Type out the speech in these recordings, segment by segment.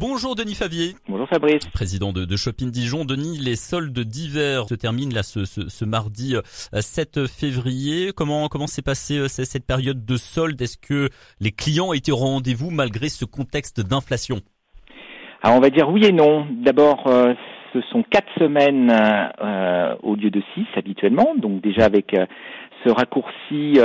Bonjour Denis Favier. Bonjour Fabrice. Président de, Shopping Dijon. Denis, les soldes d'hiver se terminent là ce, ce, mardi 7 euh, février. Comment comment s'est passée euh, cette période de soldes? Est-ce que les clients étaient au rendez-vous malgré ce contexte d'inflation? Alors on va dire oui et non. D'abord, euh, ce sont quatre semaines au lieu de six habituellement. Donc déjà avec ce raccourci,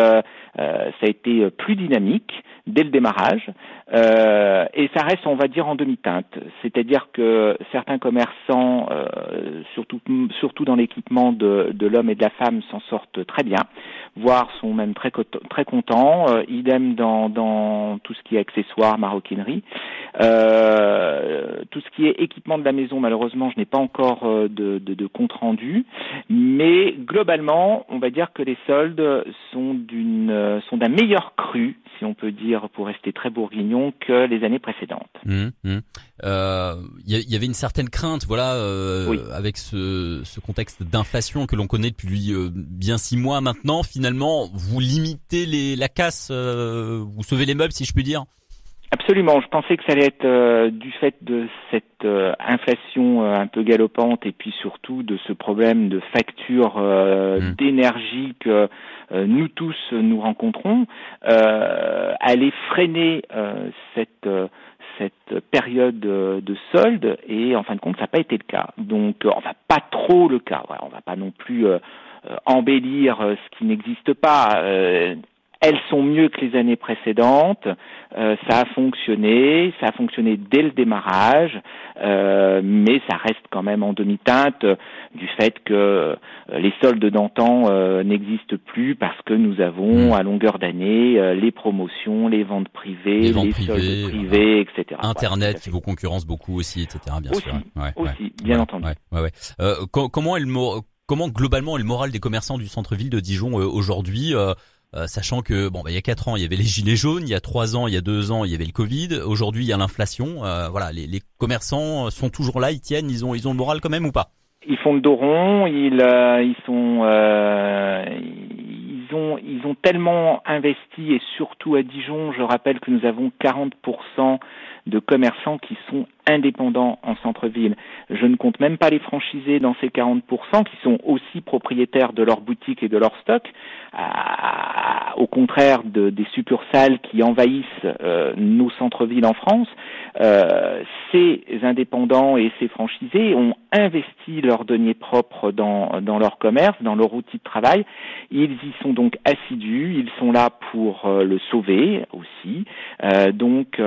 ça a été plus dynamique dès le démarrage. Euh, et ça reste, on va dire, en demi-teinte. C'est-à-dire que certains commerçants, euh, surtout, surtout dans l'équipement de, de l'homme et de la femme, s'en sortent très bien, voire sont même très, très contents. Euh, idem dans, dans tout ce qui est accessoires, maroquinerie. Euh, tout ce qui est équipement de la maison, malheureusement, je n'ai pas encore euh, de, de, de, compte rendu. Mais globalement, on va dire que les soldes sont d'une sont d'un meilleur cru, si on peut dire, pour rester très bourguignon, que les années précédentes. Mmh, mmh. Euh, il y, avait une certaine crainte, voilà, euh, avec ce, ce contexte d'inflation que l'on connaît depuis euh, bien six mois maintenant. Finalement, vous limitez les, la casse, vous sauvez les meubles, si je puis dire? Absolument. Je pensais que ça allait être euh, du fait de cette euh, inflation euh, un peu galopante et puis surtout de ce problème de facture mmh. d'énergie que nous tous nous rencontrons, aller freiner cette cette période de solde et en fin de compte ça n'a pas été le cas. Donc enfin pas trop le cas. On on va pas non plus embellir ce qui n'existe pas. Elles sont mieux que les années précédentes. Euh, ça a fonctionné, ça a fonctionné dès le démarrage, euh, mais ça reste quand même en demi-teinte du fait que euh, les soldes d'antan n'existent plus parce que nous avons hmm. à longueur d'année les promotions, les ventes privées, les, soldes privés, etc. Internet qui vous concurrence beaucoup aussi, etc. Bien aussi, sûr. aussi, bien entendu. comment globalement est le moral des commerçants du centre-ville de Dijon aujourd'hui euh, sachant que bon, bah, il y a quatre ans, il y avait les gilets jaunes, il y a trois ans, il y a deux ans, il y avait le Covid. Aujourd'hui, il y a l'inflation. Euh, voilà, les, commerçants sont toujours là, ils tiennent, ils ont, ils ont le moral quand même ou pas? Ils font le dos rond, ils, euh, ils sont, ils ont tellement investi et surtout à Dijon, je rappelle que nous avons 40% de commerçants qui sont indépendants en centre-ville. Je ne compte même pas les franchisés dans ces 40% qui sont aussi propriétaires de leur boutique et de leur stock, au contraire de, des succursales qui envahissent euh, nos centres-villes en France. Euh, ces indépendants et ces franchisés ont investi leurs deniers propres dans, dans leur commerce, dans leur outil de travail. Ils y sont donc assidus, ils sont là pour euh, le sauver aussi. donc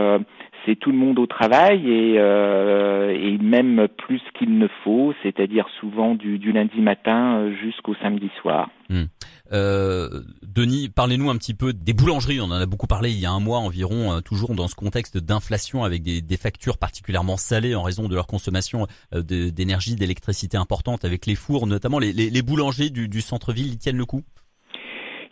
c'est tout le monde au travail et, euh, même plus qu'il ne faut, c'est-à-dire souvent du, lundi matin euh, jusqu'au samedi soir. Hmm. Euh, Denis, parlez-nous un petit peu des boulangeries. On en a beaucoup parlé il y a un mois environ, euh, toujours dans ce contexte d'inflation avec des, factures particulièrement salées en raison de leur consommation d'énergie, d'électricité importante avec les fours, notamment les boulangers du, du centre-ville, ils tiennent le coup?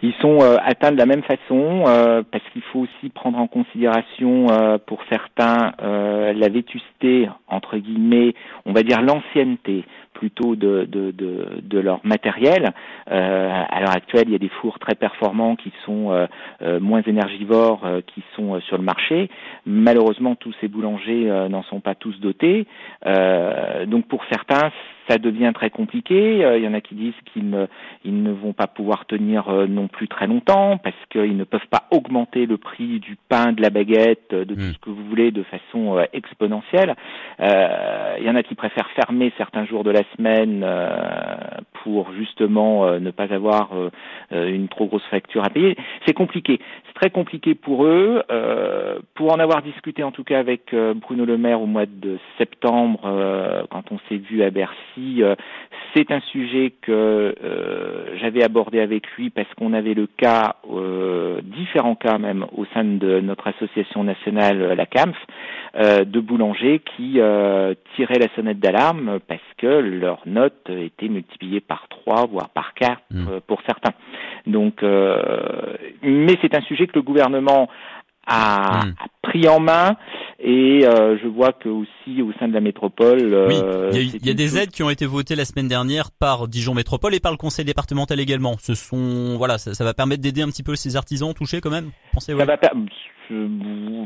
Ils sont euh, atteints de la même façon euh, parce qu'il faut aussi prendre en considération euh, pour certains la vétusté entre guillemets, on va dire l'ancienneté plutôt de, de, de, de leur matériel. à l'heure actuelle, il y a des fours très performants qui sont moins énergivores, qui sont sur le marché. Malheureusement, tous ces boulangers n'en sont pas tous dotés. donc pour certains, ça devient très compliqué. il y en a qui disent qu'ils ne, ils ne vont pas pouvoir tenir non plus très longtemps parce qu'ils ne peuvent pas augmenter le prix du pain, de la baguette, de tout hmm. ce que vous voulez de façon euh, exponentielle. Euh, il y en a qui préfèrent fermer certains jours de la semaine euh, pour justement ne pas avoir une trop grosse facture à payer. C'est compliqué. C'est très compliqué pour eux. pour en avoir discuté en tout cas avec Bruno Le Maire au mois de septembre, quand on s'est vu à Bercy, c'est un sujet que j'avais abordé avec lui parce qu'on avait le cas, euh, différents cas même au sein de notre association nationale, euh, la CAMF, euh, de boulangers qui euh, tiraient la sonnette d'alarme parce que leur note était multipliée par trois, voire par quatre mmh. pour certains. Donc, mais c'est un sujet que le gouvernement a, mmh. pris en main et euh, je vois que aussi au sein de la métropole, euh, oui, il y a, des aides qui ont été votées la semaine dernière par Dijon Métropole et par le Conseil départemental également. Ce sont voilà, ça, ça va permettre d'aider un petit peu ces artisans touchés quand même. Pensez, ouais. ça va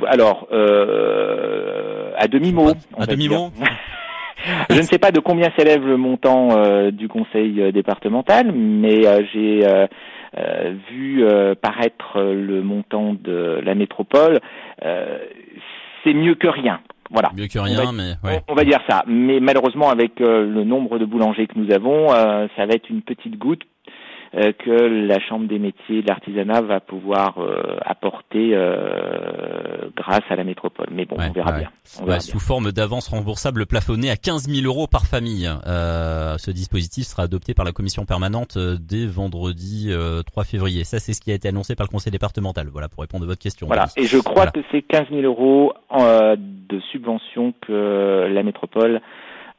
alors, euh, à demi-mot. À demi-mot Je ne sais pas de combien s'élève le montant euh, du conseil euh, départemental, mais euh, j'ai vu paraître le montant de la métropole. C'est mieux que rien. Voilà. Mieux que rien, mais ouais. on, va dire ça. Mais malheureusement, avec le nombre de boulangers que nous avons, ça va être une petite goutte euh, que la Chambre des métiers de l'artisanat va pouvoir euh, apporter euh, grâce à la métropole. Mais bon, on verra bien. sous forme d'avance remboursable plafonnée à 15 000 euros par famille. ce dispositif sera adopté par la commission permanente dès vendredi 3 février. Ça, c'est ce qui a été annoncé par le conseil départemental. Voilà, pour répondre à votre question. Voilà, et je crois que c'est 15 000 euros de subvention que la métropole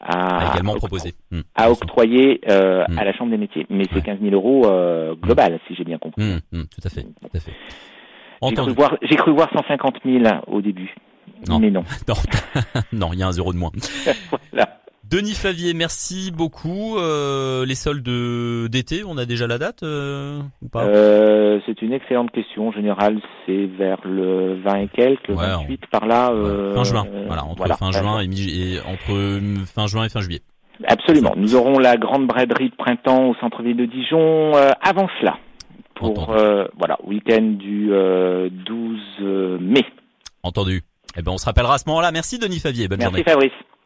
a, également proposé, hmm. à octroyer euh, hmm. à la Chambre des métiers. Mais c'est 15 000 euros euh, global, si j'ai bien compris. Hmm, tout à fait, tout à fait. J'ai cru, voir, j'ai cru voir 150 000 au début. Non. Mais non, non, il y a un zéro de moins. voilà. Denis Favier, merci beaucoup. Euh, les soldes d'été, on a déjà la date euh, ou pas? Euh, C'est une excellente question. En général, c'est vers le 20 et quelques, 28 par là. Fin juin. Voilà, entre fin juin et, entre fin juin et fin juillet. Absolument. Nous aurons la grande braderie de printemps au centre-ville de Dijon avant cela. Pour voilà, week-end du 12 mai. Entendu. Eh ben on se rappellera à ce moment-là. Merci Denis Favier. Bonne Merci journée. Fabrice.